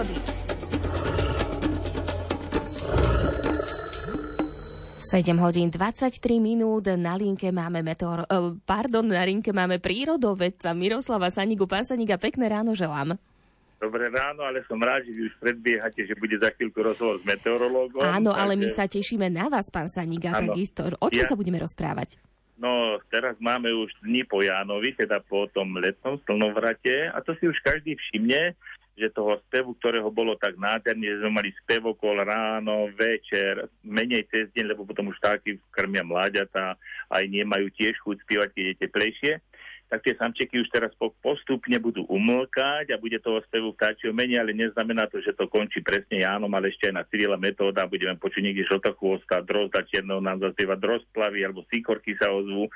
prírody. Sedem hodín 23 minút, na linke máme meteor, uh, pardon, na linke máme prírodovedca Miroslava Sanigu. Pán Saniga, pekné ráno želám. Dobré ráno, ale som rád, že vy už predbiehate, že bude za chvíľku rozhovor s meteorológom. Áno, takže... ale my sa tešíme na vás, pán Saniga, áno. takisto. O čom ja... sa budeme rozprávať? No, teraz máme už dni po Jánovi, teda po tom letnom slnovrate a to si už každý všimne, že toho spevu, ktorého bolo tak nádherne, že sme mali spevokol ráno, večer, menej cez deň, lebo potom už vtáky krmia mláďata, aj nemajú tiež chuť spievať, keď je teplejšie tak tie samčeky už teraz postupne budú umlkať a bude toho spevu vtáčieho menej, ale neznamená to, že to končí presne Jánom, ale ešte aj na Cyrila metóda, budeme počuť niekde žltochvosta, drozda čierneho nám zazdieva drozplavy alebo síkorky sa ozvú.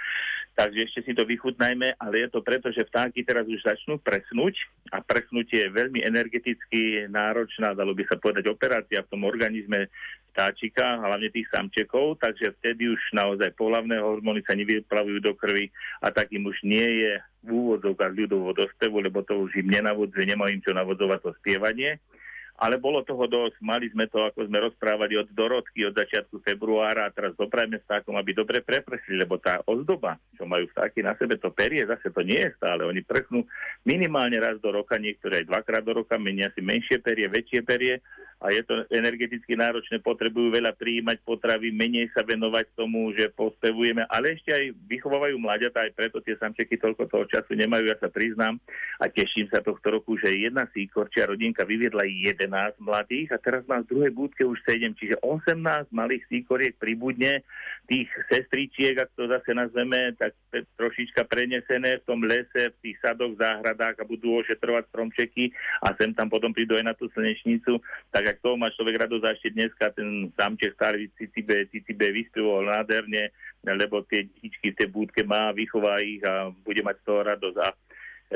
Takže ešte si to vychutnajme, ale je to preto, že vtáky teraz už začnú presnúť a presnutie je veľmi energeticky náročná, dalo by sa povedať, operácia v tom organizme vtáčika, hlavne tých samčekov, takže vtedy už naozaj pohlavné hormóny sa nevyplavujú do krvi a takým už nie je v úvodzovkách ľudovo dostevu, lebo to už im nenavodzuje, nemajú im čo navodzovať to spievanie ale bolo toho dosť. Mali sme to, ako sme rozprávali, od dorodky, od začiatku februára a teraz doprajme vtákom, aby dobre prepršli, lebo tá ozdoba, čo majú vtáky na sebe, to perie, zase to nie je stále. Oni prchnú minimálne raz do roka, niektoré aj dvakrát do roka, menia si menšie perie, väčšie perie a je to energeticky náročné, potrebujú veľa prijímať potravy, menej sa venovať tomu, že pospevujeme, ale ešte aj vychovávajú mladiatá, aj preto tie samčeky toľko toho času nemajú, ja sa priznám. A teším sa tohto roku, že jedna síkorčia rodinka vyviedla 11 mladých a teraz má v druhej búdke už 7, čiže 18 malých síkoriek pribudne, tých sestričiek, ak to zase nazveme, tak trošička prenesené v tom lese, v tých sadoch, záhradách a budú ošetrovať stromčeky a sem tam potom prídu aj na tú slnečnicu, tak ak toho má človek rado ešte dneska, ten samček starý Cicibe, Cicibe vyspieval nádherne, lebo tie detičky v tej búdke má, vychová ich a bude mať z toho radosť. A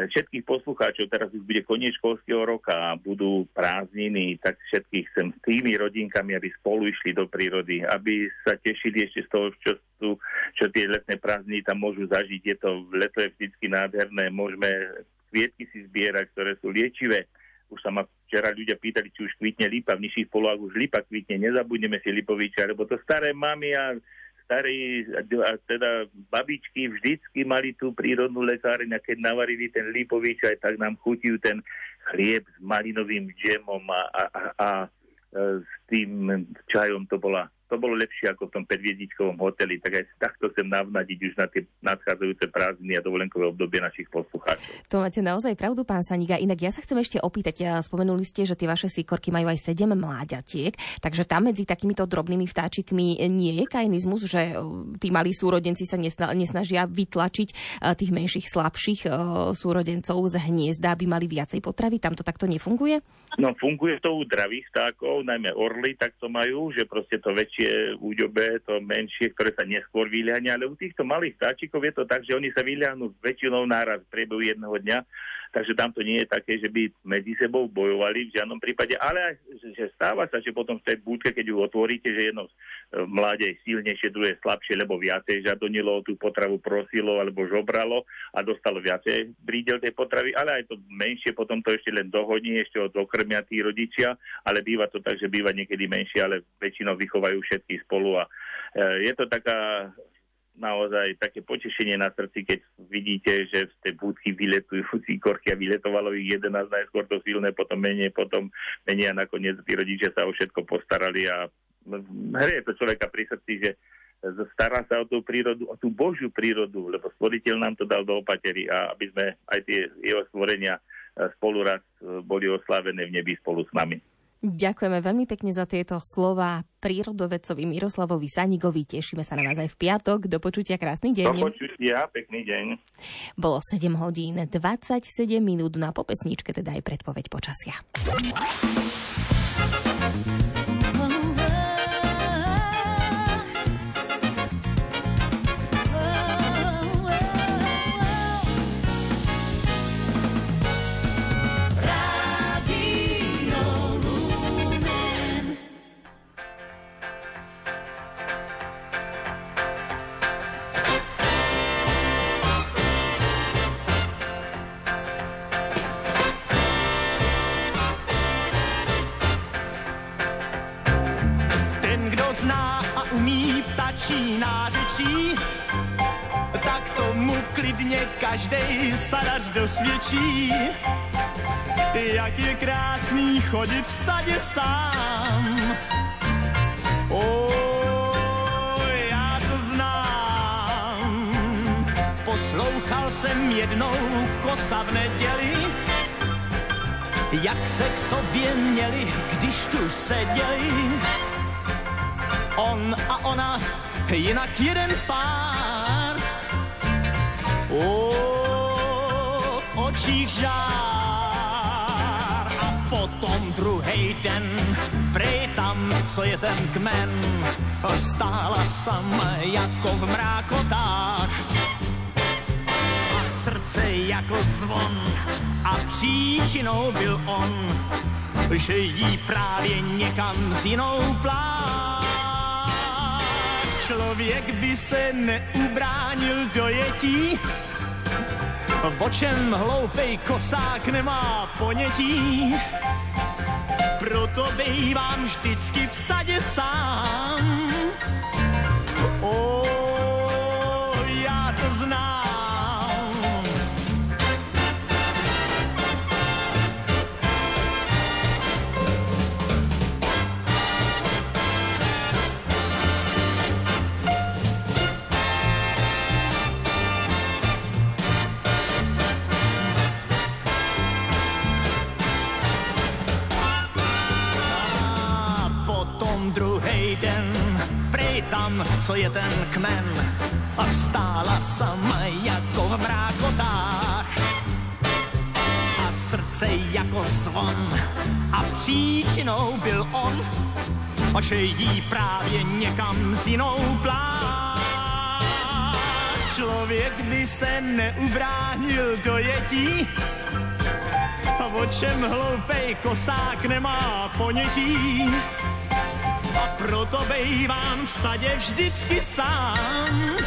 všetkých poslucháčov, teraz už bude koniec školského roka a budú prázdniny, tak všetkých chcem s tými rodinkami, aby spolu išli do prírody, aby sa tešili ešte z toho, čo, sú, čo tie letné prázdniny tam môžu zažiť. Je to, leto je vždycky nádherné, môžeme kvietky si zbierať, ktoré sú liečivé už sa ma včera ľudia pýtali, či už kvitne lipa, v nižších polohách už lipa kvitne, nezabudneme si lipoviča, lebo to staré mami a starí, teda babičky vždycky mali tú prírodnú lekáreň a keď navarili ten lipovič, aj tak nám chutil ten chlieb s malinovým džemom a, a, a, a s tým čajom to bola to bolo lepšie ako v tom 5 hoteli, tak aj takto chcem navnadiť už na tie nadchádzajúce prázdniny a dovolenkové obdobie našich poslucháčov. To máte naozaj pravdu, pán Saniga. Inak ja sa chcem ešte opýtať, spomenuli ste, že tie vaše síkorky majú aj 7 mláďatiek, takže tam medzi takýmito drobnými vtáčikmi nie je kainizmus, že e, tí malí súrodenci sa nesnažia vytlačiť e, tých menších, slabších e, súrodencov z hniezda, aby mali viacej potravy. Tam to takto nefunguje? No funguje to u dravých vtákov, najmä orly, tak to majú, že proste to väčšie väčšie úďobe, to menšie, ktoré sa neskôr vyľahne, ale u týchto malých vtáčikov je to tak, že oni sa vyľahnú väčšinou náraz v priebehu jedného dňa, takže tam to nie je také, že by medzi sebou bojovali v žiadnom prípade, ale aj, že stáva sa, že potom v tej búdke, keď ju otvoríte, že jedno mláde je silnejšie, druhé slabšie, lebo viacej žadonilo tú potravu prosilo alebo žobralo a dostalo viacej brídel tej potravy, ale aj to menšie potom to ešte len dohodní, ešte od okrmia tí rodičia, ale býva to tak, že býva niekedy menšie, ale väčšinou vychovajú všetky spolu a e, je to taká naozaj také potešenie na srdci, keď vidíte, že z tej búdky vyletujú síkorky a vyletovalo ich 11 najskôr to silné, potom menej, potom menej a nakoniec tí rodičia sa o všetko postarali a hrie to človeka pri srdci, že stará sa o tú prírodu, o tú Božiu prírodu, lebo stvoriteľ nám to dal do opatery a aby sme aj tie jeho stvorenia spolu raz boli oslávené v nebi spolu s nami. Ďakujeme veľmi pekne za tieto slova prírodovedcovi Miroslavovi Sanigovi. Tešíme sa na vás aj v piatok. Do počutia, krásny deň. Do počutia, pekný deň. Bolo 7 hodín 27 minút na popesničke, teda aj predpoveď počasia. Naší nářečí, tak tomu klidně každej sadař dosvědčí. Jak je krásný chodit v sadě sám. O, já to znám. Poslouchal jsem jednou kosa v neděli, jak se k sobě měli, když tu seděli. On a ona, jinak jeden pár. O, v očích žár. A potom druhý den, prej tam, co je ten kmen, stála sama jako v mrákotách srdce jako zvon a příčinou byl on, že jí právě někam s jinou plák. Člověk by se neubránil dojetí, o čem hloupej kosák nemá ponětí. Proto bývám vždycky v sadě sám. Tam, co je ten kmen. A stála sama jako v mrákotách. A srdce jako zvon. A příčinou byl on, a že jí právě někam s jinou. Člověk by se neubránil dojetí, a o čem hloupej kosák nemá ponětí proto bejvám v sadě vždycky sám.